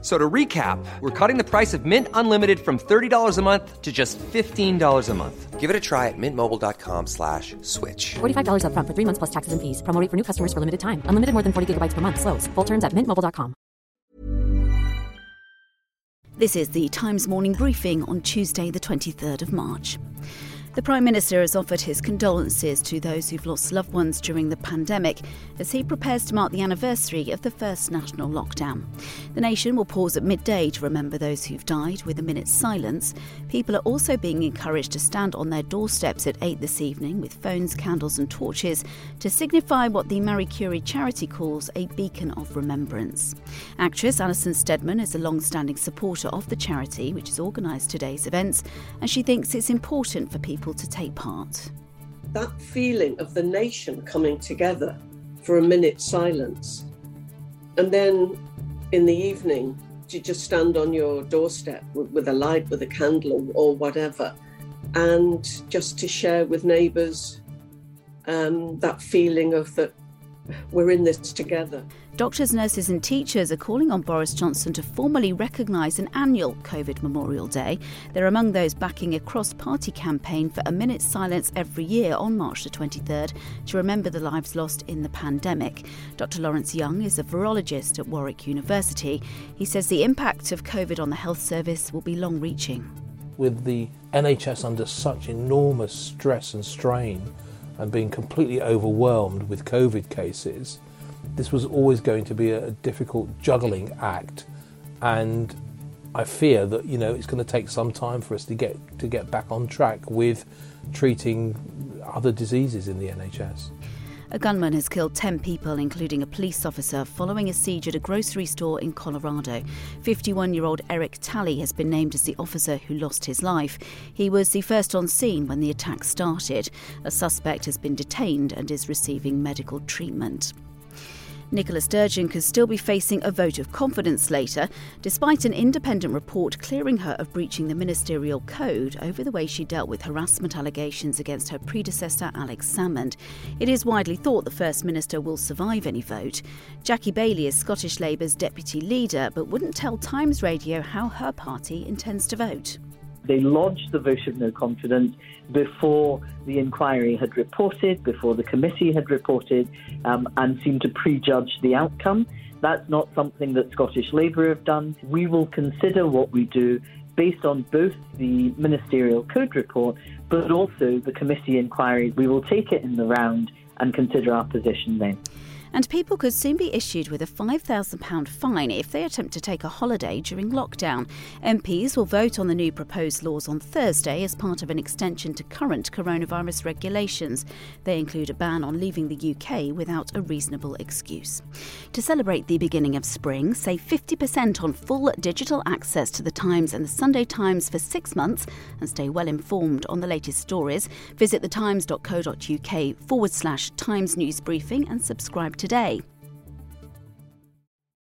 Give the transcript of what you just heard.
So to recap, we're cutting the price of Mint Unlimited from $30 a month to just $15 a month. Give it a try at mintmobile.com slash switch. $45 up front for three months plus taxes and fees. Promo rate for new customers for limited time. Unlimited more than 40 gigabytes per month. Slows. Full terms at mintmobile.com. This is the Times morning briefing on Tuesday, the 23rd of March. The Prime Minister has offered his condolences to those who've lost loved ones during the pandemic as he prepares to mark the anniversary of the first national lockdown. The nation will pause at midday to remember those who've died with a minute's silence. People are also being encouraged to stand on their doorsteps at 8 this evening with phones, candles, and torches to signify what the Marie Curie charity calls a beacon of remembrance. Actress Alison Steadman is a long standing supporter of the charity, which has organised today's events, and she thinks it's important for people to take part. That feeling of the nation coming together for a minute's silence. And then in the evening, you just stand on your doorstep with, with a light, with a candle, or, or, whatever, and just to share with neighbours um, that feeling of that we're in this together. Doctors, nurses, and teachers are calling on Boris Johnson to formally recognise an annual COVID Memorial Day. They're among those backing a cross party campaign for a minute's silence every year on March the 23rd to remember the lives lost in the pandemic. Dr. Lawrence Young is a virologist at Warwick University. He says the impact of COVID on the health service will be long reaching. With the NHS under such enormous stress and strain and being completely overwhelmed with COVID cases, this was always going to be a difficult juggling act, and I fear that you know it's going to take some time for us to get to get back on track with treating other diseases in the NHS. A gunman has killed 10 people, including a police officer, following a siege at a grocery store in Colorado. 51 year old Eric Talley has been named as the officer who lost his life. He was the first on scene when the attack started. A suspect has been detained and is receiving medical treatment. Nicola Sturgeon could still be facing a vote of confidence later, despite an independent report clearing her of breaching the ministerial code over the way she dealt with harassment allegations against her predecessor, Alex Salmond. It is widely thought the First Minister will survive any vote. Jackie Baillie is Scottish Labour's deputy leader, but wouldn't tell Times Radio how her party intends to vote. They lodged the vote of no confidence before the inquiry had reported, before the committee had reported, um, and seemed to prejudge the outcome. That's not something that Scottish Labour have done. We will consider what we do based on both the ministerial code report but also the committee inquiry. We will take it in the round and consider our position then and people could soon be issued with a £5,000 fine if they attempt to take a holiday during lockdown. MPs will vote on the new proposed laws on Thursday as part of an extension to current coronavirus regulations. They include a ban on leaving the UK without a reasonable excuse. To celebrate the beginning of spring, save 50% on full digital access to the Times and the Sunday Times for six months and stay well informed on the latest stories. Visit thetimes.co.uk forward slash Times News Briefing and subscribe today.